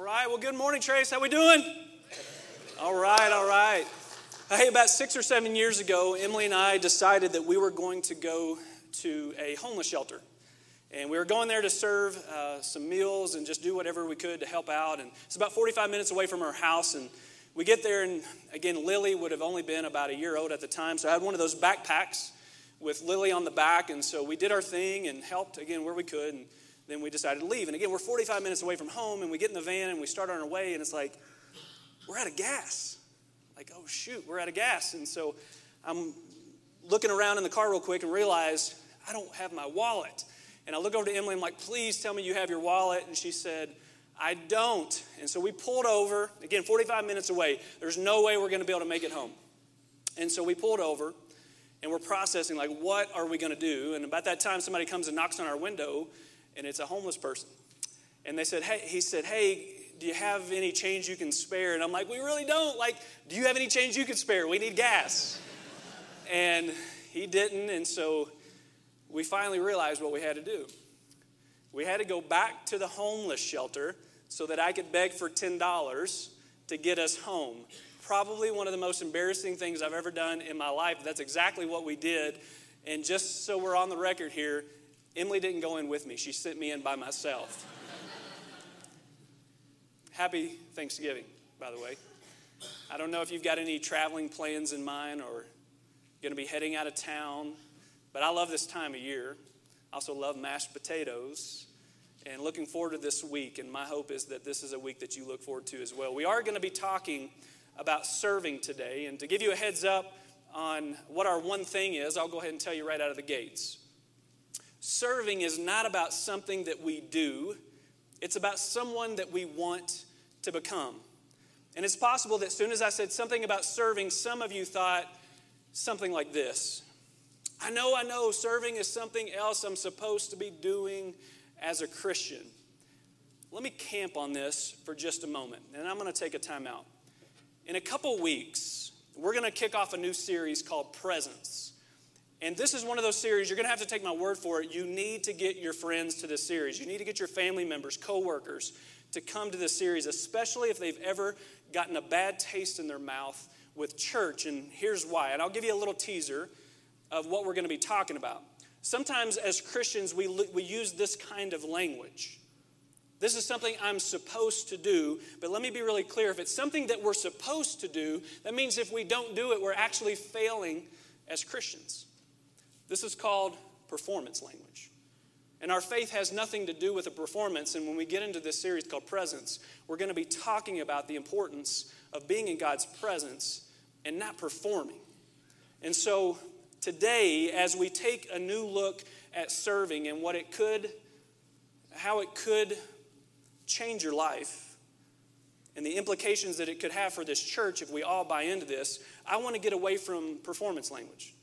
All right. Well, good morning, Trace. How we doing? All right. All right. Hey, about six or seven years ago, Emily and I decided that we were going to go to a homeless shelter. And we were going there to serve uh, some meals and just do whatever we could to help out. And it's about 45 minutes away from our house. And we get there, and again, Lily would have only been about a year old at the time. So I had one of those backpacks with Lily on the back. And so we did our thing and helped, again, where we could. And then we decided to leave. And again, we're 45 minutes away from home, and we get in the van and we start on our way, and it's like, we're out of gas. Like, oh, shoot, we're out of gas. And so I'm looking around in the car real quick and realize I don't have my wallet. And I look over to Emily, I'm like, please tell me you have your wallet. And she said, I don't. And so we pulled over, again, 45 minutes away. There's no way we're going to be able to make it home. And so we pulled over and we're processing, like, what are we going to do? And about that time, somebody comes and knocks on our window and it's a homeless person. And they said, hey, he said, hey, do you have any change you can spare? And I'm like, we really don't. Like, do you have any change you can spare? We need gas. and he didn't, and so we finally realized what we had to do. We had to go back to the homeless shelter so that I could beg for $10 to get us home. Probably one of the most embarrassing things I've ever done in my life. That's exactly what we did. And just so we're on the record here, Emily didn't go in with me, she sent me in by myself. Happy Thanksgiving, by the way. I don't know if you've got any traveling plans in mind or going to be heading out of town, but I love this time of year. I also love mashed potatoes and looking forward to this week. And my hope is that this is a week that you look forward to as well. We are going to be talking about serving today. And to give you a heads up on what our one thing is, I'll go ahead and tell you right out of the gates. Serving is not about something that we do, it's about someone that we want to become. And it's possible that as soon as I said something about serving, some of you thought something like this I know, I know, serving is something else I'm supposed to be doing as a Christian. Let me camp on this for just a moment, and I'm going to take a time out. In a couple weeks, we're going to kick off a new series called Presence. And this is one of those series, you're going to have to take my word for it. You need to get your friends to this series. You need to get your family members, coworkers to come to this series, especially if they've ever gotten a bad taste in their mouth with church. And here's why. And I'll give you a little teaser of what we're going to be talking about. Sometimes as Christians, we, we use this kind of language. This is something I'm supposed to do, but let me be really clear. If it's something that we're supposed to do, that means if we don't do it, we're actually failing as Christians. This is called performance language. And our faith has nothing to do with a performance. And when we get into this series called Presence, we're going to be talking about the importance of being in God's presence and not performing. And so today, as we take a new look at serving and what it could, how it could change your life, and the implications that it could have for this church if we all buy into this, I want to get away from performance language.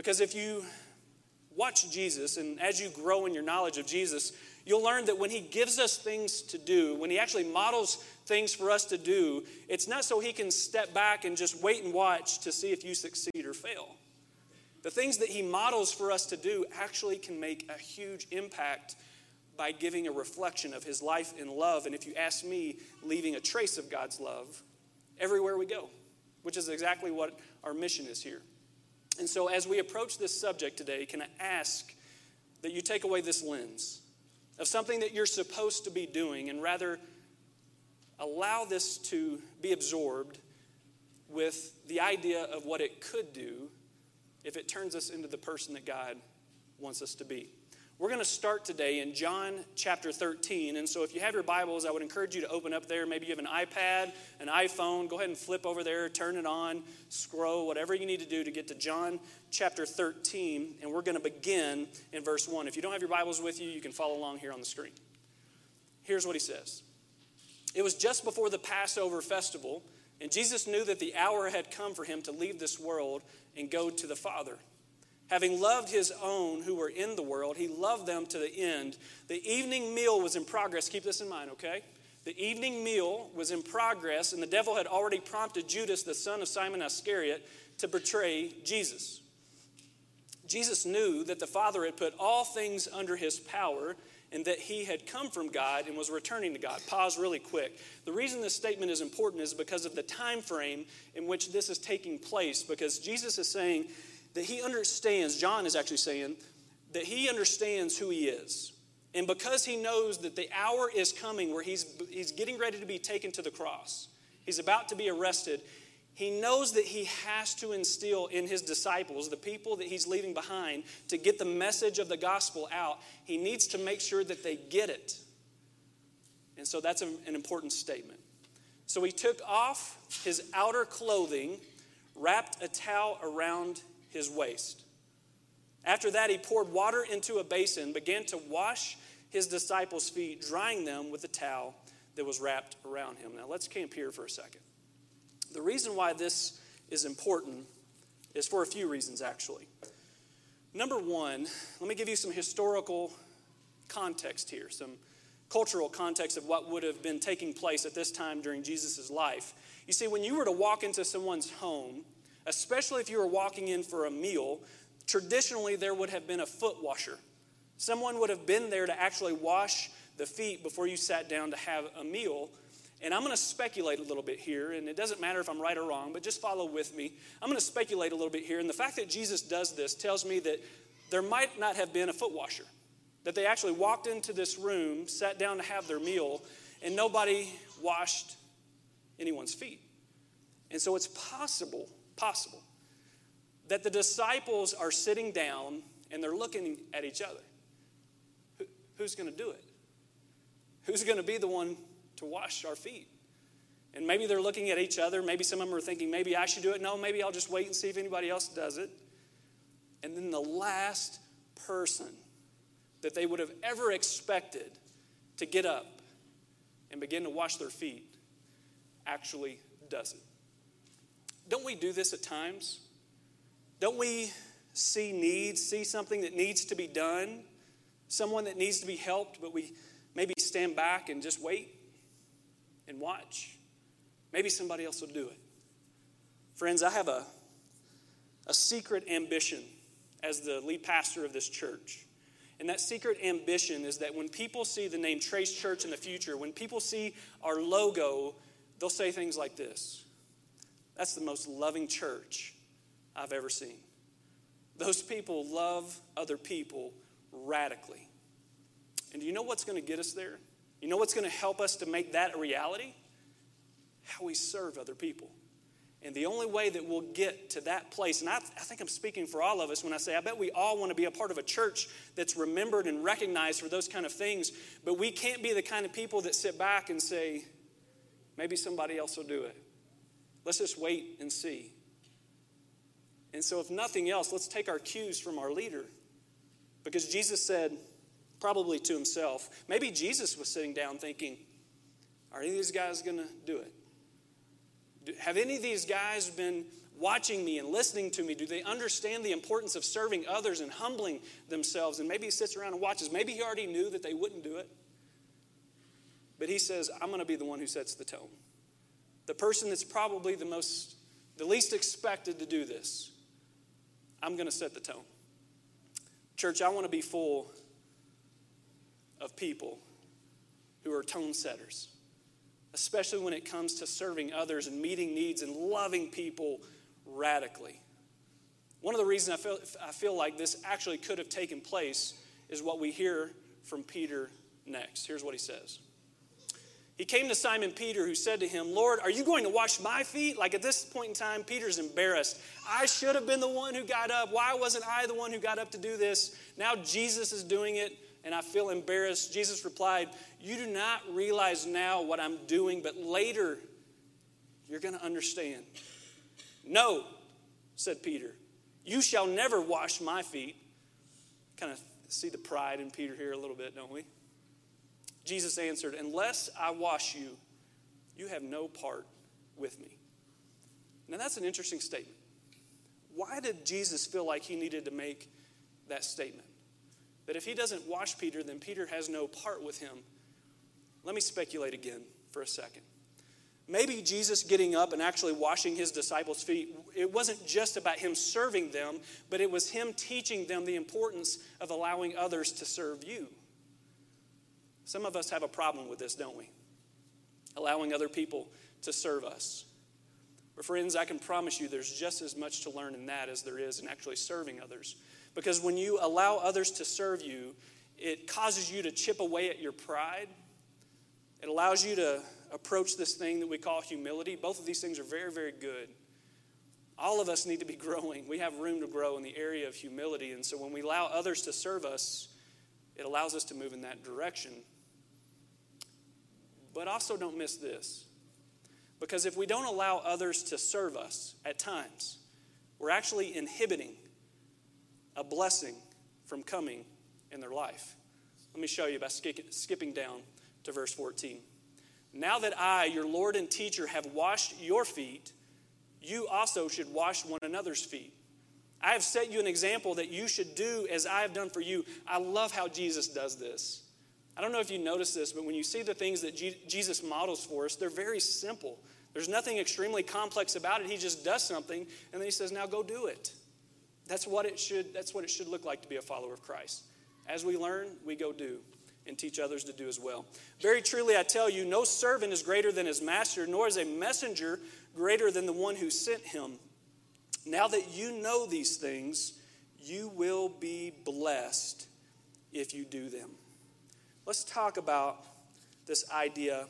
Because if you watch Jesus and as you grow in your knowledge of Jesus, you'll learn that when he gives us things to do, when he actually models things for us to do, it's not so he can step back and just wait and watch to see if you succeed or fail. The things that he models for us to do actually can make a huge impact by giving a reflection of his life in love. And if you ask me, leaving a trace of God's love everywhere we go, which is exactly what our mission is here. And so, as we approach this subject today, can I ask that you take away this lens of something that you're supposed to be doing and rather allow this to be absorbed with the idea of what it could do if it turns us into the person that God wants us to be. We're going to start today in John chapter 13. And so, if you have your Bibles, I would encourage you to open up there. Maybe you have an iPad, an iPhone. Go ahead and flip over there, turn it on, scroll, whatever you need to do to get to John chapter 13. And we're going to begin in verse 1. If you don't have your Bibles with you, you can follow along here on the screen. Here's what he says It was just before the Passover festival, and Jesus knew that the hour had come for him to leave this world and go to the Father. Having loved his own who were in the world, he loved them to the end. The evening meal was in progress. Keep this in mind, okay? The evening meal was in progress, and the devil had already prompted Judas, the son of Simon Iscariot, to betray Jesus. Jesus knew that the Father had put all things under his power and that he had come from God and was returning to God. Pause really quick. The reason this statement is important is because of the time frame in which this is taking place because Jesus is saying that he understands, John is actually saying that he understands who he is. And because he knows that the hour is coming where he's, he's getting ready to be taken to the cross, he's about to be arrested, he knows that he has to instill in his disciples, the people that he's leaving behind, to get the message of the gospel out. He needs to make sure that they get it. And so that's an important statement. So he took off his outer clothing, wrapped a towel around his waist. After that, he poured water into a basin, began to wash his disciples' feet, drying them with the towel that was wrapped around him. Now, let's camp here for a second. The reason why this is important is for a few reasons, actually. Number one, let me give you some historical context here, some cultural context of what would have been taking place at this time during Jesus' life. You see, when you were to walk into someone's home, especially if you were walking in for a meal, traditionally there would have been a foot washer. Someone would have been there to actually wash the feet before you sat down to have a meal. And I'm going to speculate a little bit here, and it doesn't matter if I'm right or wrong, but just follow with me. I'm going to speculate a little bit here. And the fact that Jesus does this tells me that there might not have been a foot washer, that they actually walked into this room, sat down to have their meal, and nobody washed anyone's feet. And so it's possible, possible, that the disciples are sitting down and they're looking at each other. Who's going to do it? Who's going to be the one to wash our feet? And maybe they're looking at each other. Maybe some of them are thinking, maybe I should do it. No, maybe I'll just wait and see if anybody else does it. And then the last person that they would have ever expected to get up and begin to wash their feet actually does it. Don't we do this at times? Don't we see needs, see something that needs to be done, someone that needs to be helped, but we maybe stand back and just wait and watch? Maybe somebody else will do it. Friends, I have a, a secret ambition as the lead pastor of this church. And that secret ambition is that when people see the name Trace Church in the future, when people see our logo, they'll say things like this That's the most loving church I've ever seen. Those people love other people radically. And do you know what's going to get us there? You know what's going to help us to make that a reality? How we serve other people. And the only way that we'll get to that place, and I, I, think I'm speaking for all of us when I say I bet we all want to be a part of a church that's remembered and recognized for those kind of things, but we can't be the kind of people that sit back and say, maybe somebody else will do it. Let's just wait and see. And so, if nothing else, let's take our cues from our leader. Because Jesus said, probably to himself, maybe Jesus was sitting down thinking, Are any of these guys going to do it? Have any of these guys been watching me and listening to me? Do they understand the importance of serving others and humbling themselves? And maybe he sits around and watches. Maybe he already knew that they wouldn't do it. But he says, I'm going to be the one who sets the tone. The person that's probably the most, the least expected to do this. I'm going to set the tone. Church, I want to be full of people who are tone setters, especially when it comes to serving others and meeting needs and loving people radically. One of the reasons I feel, I feel like this actually could have taken place is what we hear from Peter next. Here's what he says. He came to Simon Peter, who said to him, Lord, are you going to wash my feet? Like at this point in time, Peter's embarrassed. I should have been the one who got up. Why wasn't I the one who got up to do this? Now Jesus is doing it, and I feel embarrassed. Jesus replied, You do not realize now what I'm doing, but later you're going to understand. No, said Peter, you shall never wash my feet. Kind of see the pride in Peter here a little bit, don't we? Jesus answered, Unless I wash you, you have no part with me. Now, that's an interesting statement. Why did Jesus feel like he needed to make that statement? That if he doesn't wash Peter, then Peter has no part with him. Let me speculate again for a second. Maybe Jesus getting up and actually washing his disciples' feet, it wasn't just about him serving them, but it was him teaching them the importance of allowing others to serve you. Some of us have a problem with this, don't we? Allowing other people to serve us. But, friends, I can promise you there's just as much to learn in that as there is in actually serving others. Because when you allow others to serve you, it causes you to chip away at your pride. It allows you to approach this thing that we call humility. Both of these things are very, very good. All of us need to be growing. We have room to grow in the area of humility. And so when we allow others to serve us, it allows us to move in that direction. But also don't miss this. Because if we don't allow others to serve us at times, we're actually inhibiting a blessing from coming in their life. Let me show you by skipping down to verse 14. Now that I, your Lord and teacher, have washed your feet, you also should wash one another's feet. I have set you an example that you should do as I have done for you. I love how Jesus does this. I don't know if you notice this, but when you see the things that Jesus models for us, they're very simple. There's nothing extremely complex about it. He just does something and then he says, "Now go do it." That's what it should that's what it should look like to be a follower of Christ. As we learn, we go do and teach others to do as well. Very truly, I tell you, no servant is greater than his master, nor is a messenger greater than the one who sent him. Now that you know these things, you will be blessed if you do them. Let's talk about this idea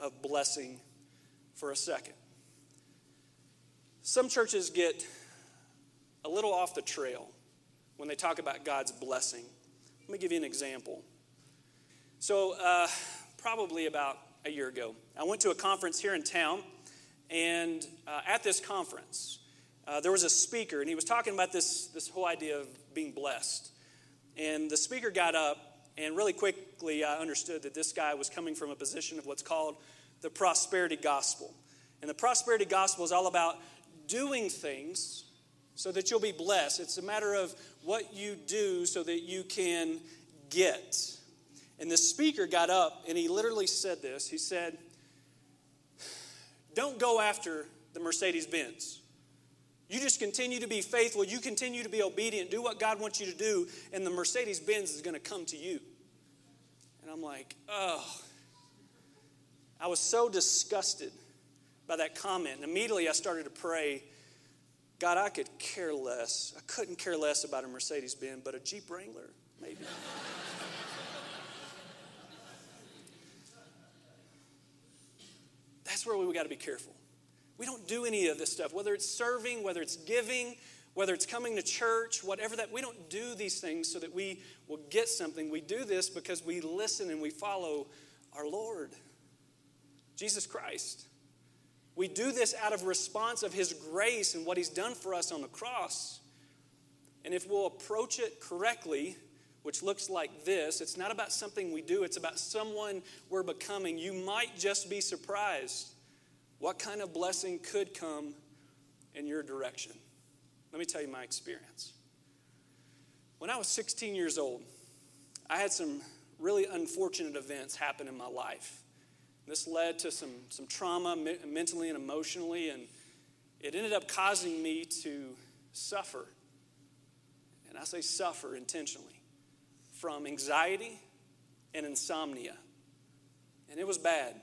of blessing for a second. Some churches get a little off the trail when they talk about God's blessing. Let me give you an example. So, uh, probably about a year ago, I went to a conference here in town, and uh, at this conference, uh, there was a speaker, and he was talking about this, this whole idea of being blessed. And the speaker got up, and really quickly, I understood that this guy was coming from a position of what's called the prosperity gospel. And the prosperity gospel is all about doing things so that you'll be blessed. It's a matter of what you do so that you can get. And the speaker got up and he literally said this. He said, Don't go after the Mercedes Benz. You just continue to be faithful. You continue to be obedient. Do what God wants you to do, and the Mercedes Benz is going to come to you. And I'm like, oh. I was so disgusted by that comment. And immediately I started to pray God, I could care less. I couldn't care less about a Mercedes Benz, but a Jeep Wrangler, maybe. That's where we got to be careful. We don't do any of this stuff, whether it's serving, whether it's giving, whether it's coming to church, whatever that. We don't do these things so that we will get something. We do this because we listen and we follow our Lord, Jesus Christ. We do this out of response of His grace and what He's done for us on the cross. And if we'll approach it correctly, which looks like this, it's not about something we do, it's about someone we're becoming. You might just be surprised what kind of blessing could come in your direction. Let me tell you my experience. When I was 16 years old, I had some really unfortunate events happen in my life. This led to some, some trauma mentally and emotionally, and it ended up causing me to suffer. And I say suffer intentionally from anxiety and insomnia. And it was bad.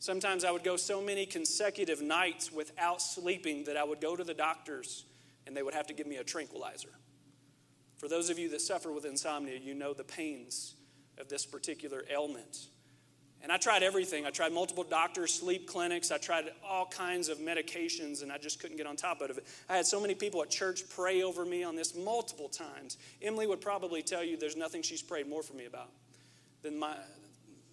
Sometimes I would go so many consecutive nights without sleeping that I would go to the doctors and they would have to give me a tranquilizer. For those of you that suffer with insomnia, you know the pains of this particular ailment. And I tried everything. I tried multiple doctors, sleep clinics. I tried all kinds of medications, and I just couldn't get on top of it. I had so many people at church pray over me on this multiple times. Emily would probably tell you there's nothing she's prayed more for me about than my,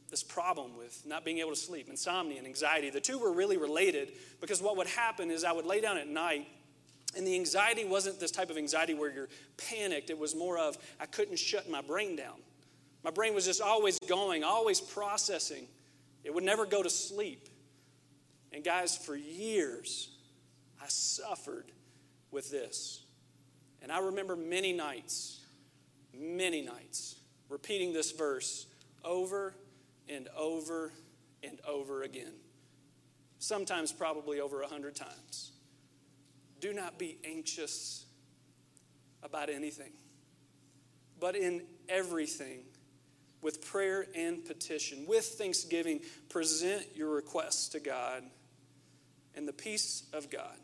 this problem with not being able to sleep, insomnia and anxiety. The two were really related because what would happen is I would lay down at night and the anxiety wasn't this type of anxiety where you're panicked. It was more of I couldn't shut my brain down. My brain was just always going, always processing. It would never go to sleep. And guys, for years, I suffered with this. And I remember many nights, many nights, repeating this verse over and over and over again. Sometimes, probably over a hundred times. Do not be anxious about anything, but in everything with prayer and petition, with thanksgiving, present your requests to God, and the peace of God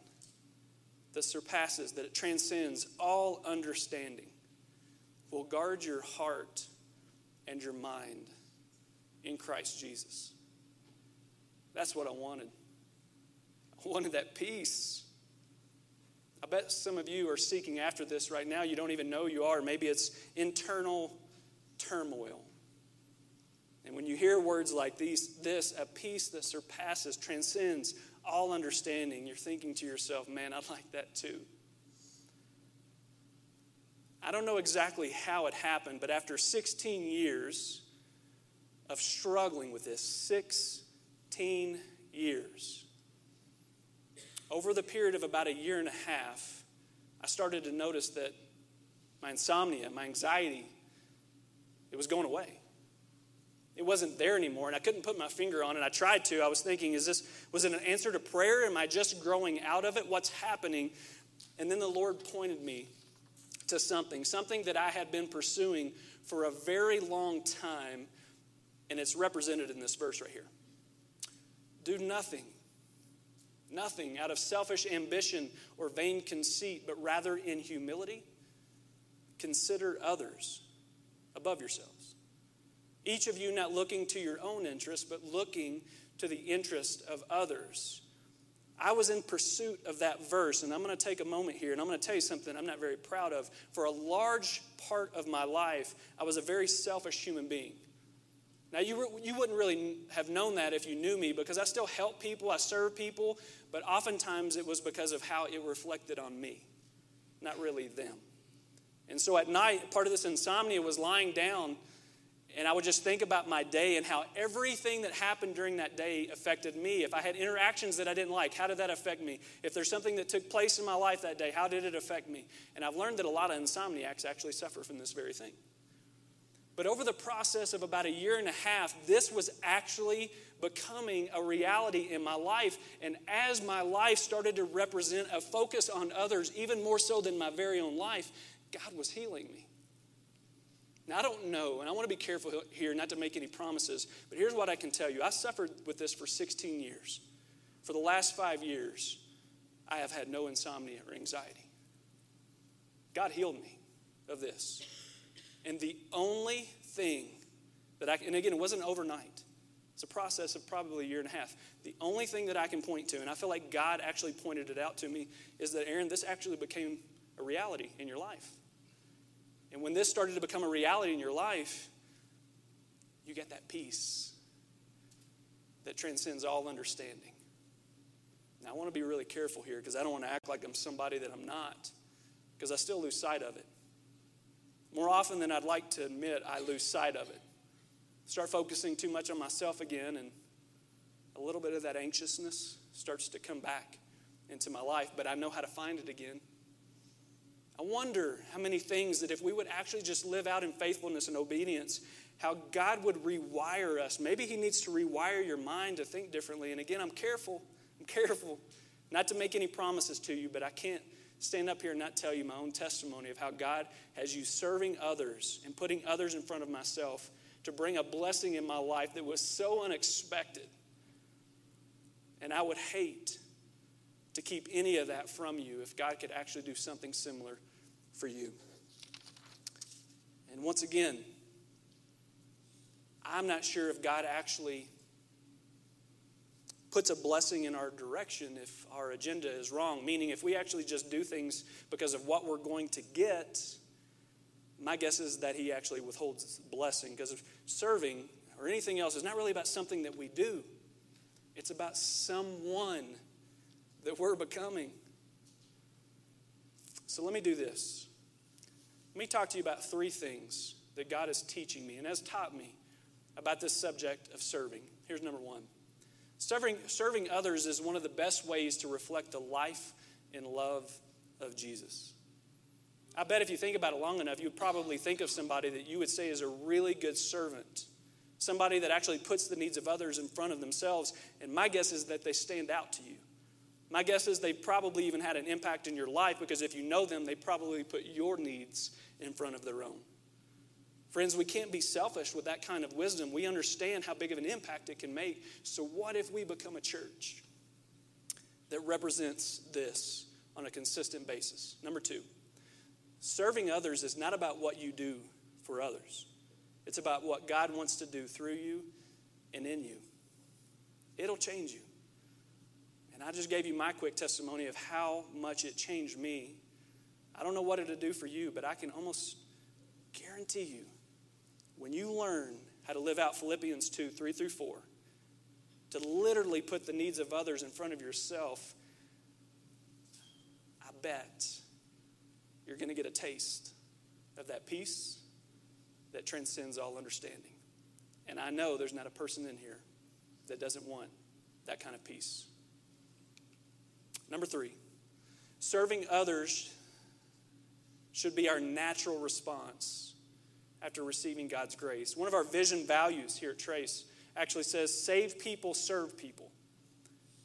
that surpasses, that it transcends all understanding, will guard your heart and your mind in Christ Jesus. That's what I wanted. I wanted that peace. I bet some of you are seeking after this right now. You don't even know you are. Maybe it's internal turmoil. And when you hear words like these, this, a peace that surpasses, transcends all understanding, you're thinking to yourself, man, I'd like that too. I don't know exactly how it happened, but after 16 years of struggling with this, 16 years, over the period of about a year and a half, I started to notice that my insomnia, my anxiety, it was going away. It wasn't there anymore, and I couldn't put my finger on it. I tried to. I was thinking, is this was it an answer to prayer? Am I just growing out of it? What's happening? And then the Lord pointed me to something, something that I had been pursuing for a very long time, and it's represented in this verse right here. Do nothing, nothing out of selfish ambition or vain conceit, but rather in humility, consider others above yourselves. Each of you not looking to your own interest, but looking to the interest of others. I was in pursuit of that verse, and I'm going to take a moment here and I'm going to tell you something I'm not very proud of. For a large part of my life, I was a very selfish human being. Now, you, you wouldn't really have known that if you knew me because I still help people, I serve people, but oftentimes it was because of how it reflected on me, not really them. And so at night, part of this insomnia was lying down and I would just think about my day and how everything that happened during that day affected me. If I had interactions that I didn't like, how did that affect me? If there's something that took place in my life that day, how did it affect me? And I've learned that a lot of insomniacs actually suffer from this very thing. But over the process of about a year and a half, this was actually becoming a reality in my life. And as my life started to represent a focus on others, even more so than my very own life, God was healing me. Now, I don't know, and I want to be careful here not to make any promises, but here's what I can tell you. I suffered with this for 16 years. For the last five years, I have had no insomnia or anxiety. God healed me of this. And the only thing that I, and again, it wasn't overnight, it's a process of probably a year and a half. The only thing that I can point to, and I feel like God actually pointed it out to me, is that, Aaron, this actually became a reality in your life. And when this started to become a reality in your life, you get that peace that transcends all understanding. Now, I want to be really careful here because I don't want to act like I'm somebody that I'm not because I still lose sight of it. More often than I'd like to admit, I lose sight of it. Start focusing too much on myself again, and a little bit of that anxiousness starts to come back into my life, but I know how to find it again. I wonder how many things that if we would actually just live out in faithfulness and obedience, how God would rewire us. Maybe He needs to rewire your mind to think differently. And again, I'm careful, I'm careful not to make any promises to you, but I can't stand up here and not tell you my own testimony of how God has you serving others and putting others in front of myself to bring a blessing in my life that was so unexpected. And I would hate to keep any of that from you if God could actually do something similar for you. And once again, I'm not sure if God actually puts a blessing in our direction if our agenda is wrong. Meaning, if we actually just do things because of what we're going to get, my guess is that He actually withholds blessing because serving or anything else is not really about something that we do, it's about someone that we're becoming. So let me do this. Let me talk to you about three things that God is teaching me and has taught me about this subject of serving. Here's number one serving, serving others is one of the best ways to reflect the life and love of Jesus. I bet if you think about it long enough, you would probably think of somebody that you would say is a really good servant, somebody that actually puts the needs of others in front of themselves. And my guess is that they stand out to you. My guess is they probably even had an impact in your life because if you know them, they probably put your needs in front of their own. Friends, we can't be selfish with that kind of wisdom. We understand how big of an impact it can make. So, what if we become a church that represents this on a consistent basis? Number two, serving others is not about what you do for others, it's about what God wants to do through you and in you. It'll change you. And I just gave you my quick testimony of how much it changed me. I don't know what it'll do for you, but I can almost guarantee you when you learn how to live out Philippians 2 3 through 4, to literally put the needs of others in front of yourself, I bet you're going to get a taste of that peace that transcends all understanding. And I know there's not a person in here that doesn't want that kind of peace. Number three, serving others should be our natural response after receiving God's grace. One of our vision values here at Trace actually says save people, serve people.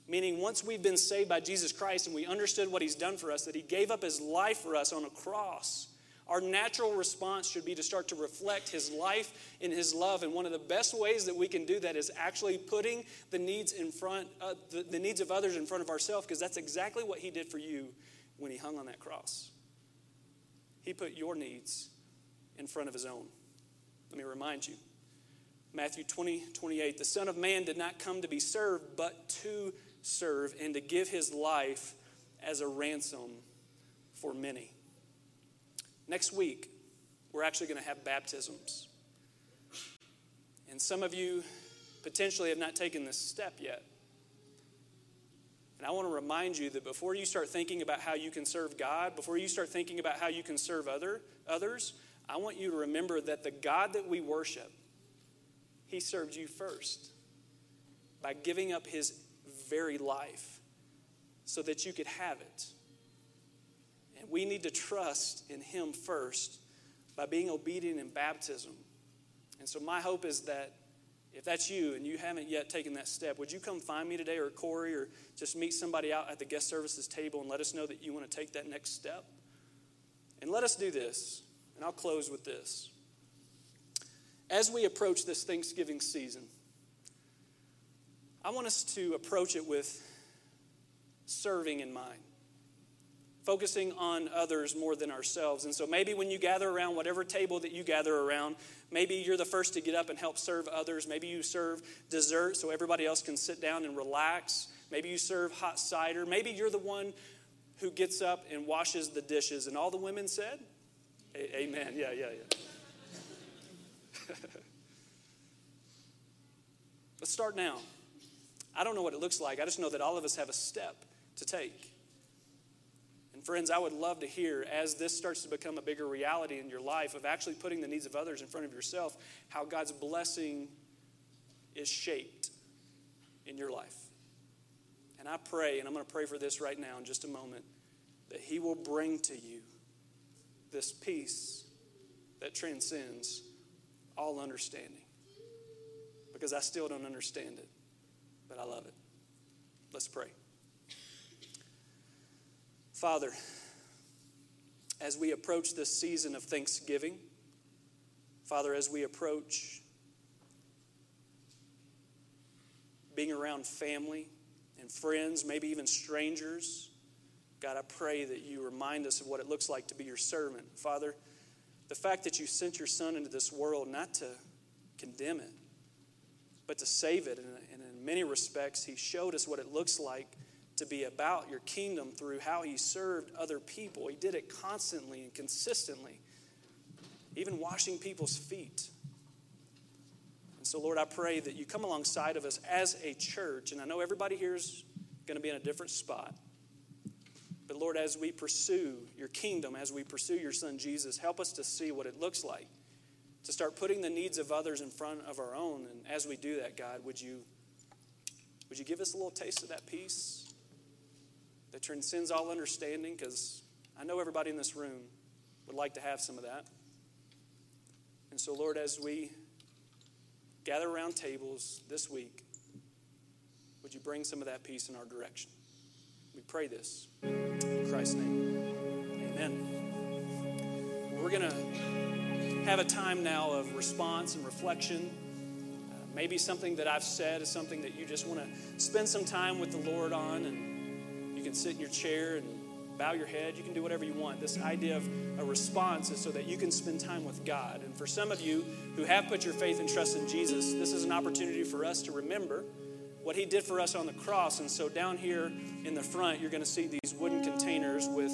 Meaning, once we've been saved by Jesus Christ and we understood what He's done for us, that He gave up His life for us on a cross, our natural response should be to start to reflect His life and His love. And one of the best ways that we can do that is actually putting the needs in front, uh, the, the needs of others in front of ourselves, because that's exactly what He did for you when He hung on that cross. He put your needs in front of his own. Let me remind you Matthew 20, 28. The Son of Man did not come to be served, but to serve and to give his life as a ransom for many. Next week, we're actually going to have baptisms. And some of you potentially have not taken this step yet. And I want to remind you that before you start thinking about how you can serve God, before you start thinking about how you can serve other, others, I want you to remember that the God that we worship, He served you first by giving up His very life so that you could have it. And we need to trust in Him first by being obedient in baptism. And so, my hope is that if that's you and you haven't yet taken that step, would you come find me today or Corey or just meet somebody out at the guest services table and let us know that you want to take that next step? And let us do this, and I'll close with this. As we approach this Thanksgiving season, I want us to approach it with serving in mind focusing on others more than ourselves. And so maybe when you gather around whatever table that you gather around, maybe you're the first to get up and help serve others. Maybe you serve dessert so everybody else can sit down and relax. Maybe you serve hot cider. Maybe you're the one who gets up and washes the dishes. And all the women said, Amen. Yeah, yeah, yeah. Let's start now. I don't know what it looks like. I just know that all of us have a step to take. And friends, I would love to hear as this starts to become a bigger reality in your life of actually putting the needs of others in front of yourself, how God's blessing is shaped in your life. And I pray, and I'm going to pray for this right now in just a moment, that He will bring to you this peace that transcends all understanding. Because I still don't understand it, but I love it. Let's pray. Father, as we approach this season of Thanksgiving, Father, as we approach being around family and friends, maybe even strangers, God, I pray that you remind us of what it looks like to be your servant. Father, the fact that you sent your son into this world not to condemn it, but to save it. And in many respects, he showed us what it looks like to be about your kingdom through how he served other people. He did it constantly and consistently, even washing people's feet. And so, Lord, I pray that you come alongside of us as a church. And I know everybody here is going to be in a different spot. Lord, as we pursue your kingdom, as we pursue your son Jesus, help us to see what it looks like to start putting the needs of others in front of our own. And as we do that, God, would you would you give us a little taste of that peace? that transcends all understanding because I know everybody in this room would like to have some of that. And so, Lord, as we gather around tables this week, would you bring some of that peace in our direction? We pray this Christ's name. Amen. We're going to have a time now of response and reflection. Uh, maybe something that I've said is something that you just want to spend some time with the Lord on, and you can sit in your chair and bow your head. You can do whatever you want. This idea of a response is so that you can spend time with God. And for some of you who have put your faith and trust in Jesus, this is an opportunity for us to remember what He did for us on the cross. And so down here in the front, you're going to see these wooden containers with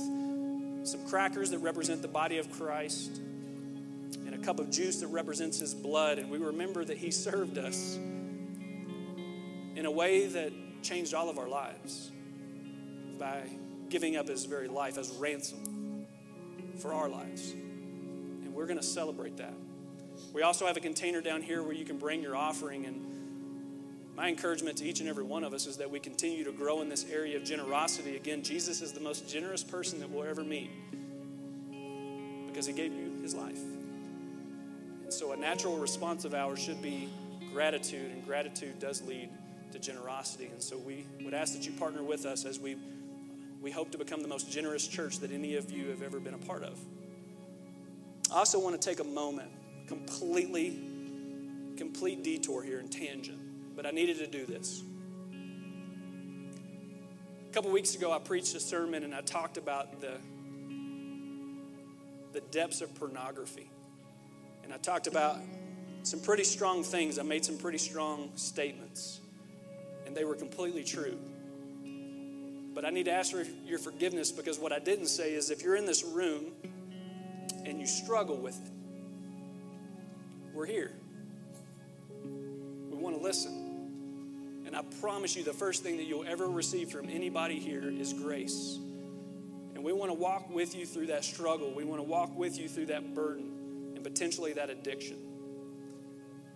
some crackers that represent the body of Christ and a cup of juice that represents His blood. And we remember that He served us in a way that changed all of our lives by giving up his very life as ransom for our lives. And we're going to celebrate that. We also have a container down here where you can bring your offering. And my encouragement to each and every one of us is that we continue to grow in this area of generosity. Again, Jesus is the most generous person that we'll ever meet because he gave you his life. And so a natural response of ours should be gratitude, and gratitude does lead to generosity. And so we would ask that you partner with us as we we hope to become the most generous church that any of you have ever been a part of. I also want to take a moment, completely, complete detour here and tangent, but I needed to do this. A couple weeks ago, I preached a sermon and I talked about the, the depths of pornography. And I talked about some pretty strong things. I made some pretty strong statements, and they were completely true. But I need to ask for your forgiveness because what I didn't say is if you're in this room and you struggle with it, we're here. We want to listen. And I promise you, the first thing that you'll ever receive from anybody here is grace. And we want to walk with you through that struggle. We want to walk with you through that burden and potentially that addiction.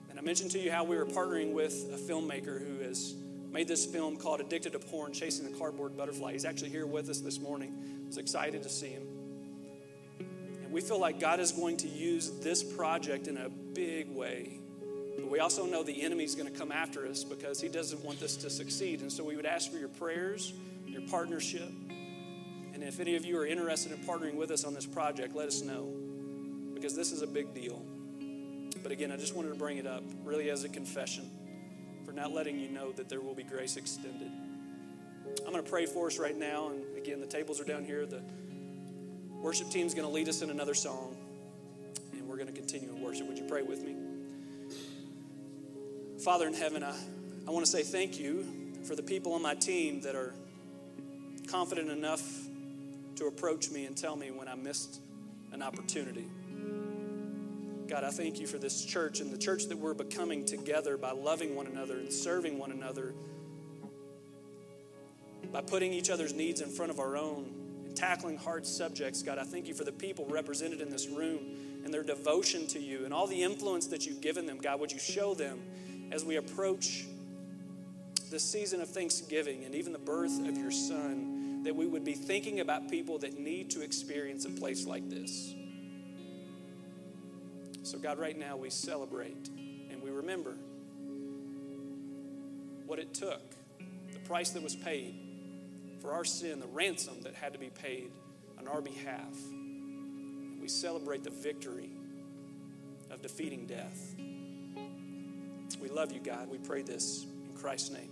And I mentioned to you how we were partnering with a filmmaker who has made this film called Addicted to Porn Chasing the Cardboard Butterfly. He's actually here with us this morning. I was excited to see him. And we feel like God is going to use this project in a big way. But we also know the enemy's going to come after us because he doesn't want this to succeed. And so we would ask for your prayers, your partnership. And if any of you are interested in partnering with us on this project, let us know because this is a big deal. But again, I just wanted to bring it up really as a confession for not letting you know that there will be grace extended. I'm going to pray for us right now. And again, the tables are down here. The worship team is going to lead us in another song. And we're going to continue in worship. Would you pray with me? Father in heaven, I, I want to say thank you for the people on my team that are confident enough to approach me and tell me when I missed an opportunity. God, I thank you for this church and the church that we're becoming together by loving one another and serving one another, by putting each other's needs in front of our own and tackling hard subjects. God, I thank you for the people represented in this room and their devotion to you and all the influence that you've given them. God, would you show them as we approach the season of Thanksgiving and even the birth of your son that we would be thinking about people that need to experience a place like this. So, God, right now we celebrate and we remember what it took, the price that was paid for our sin, the ransom that had to be paid on our behalf. We celebrate the victory of defeating death. We love you, God. We pray this in Christ's name.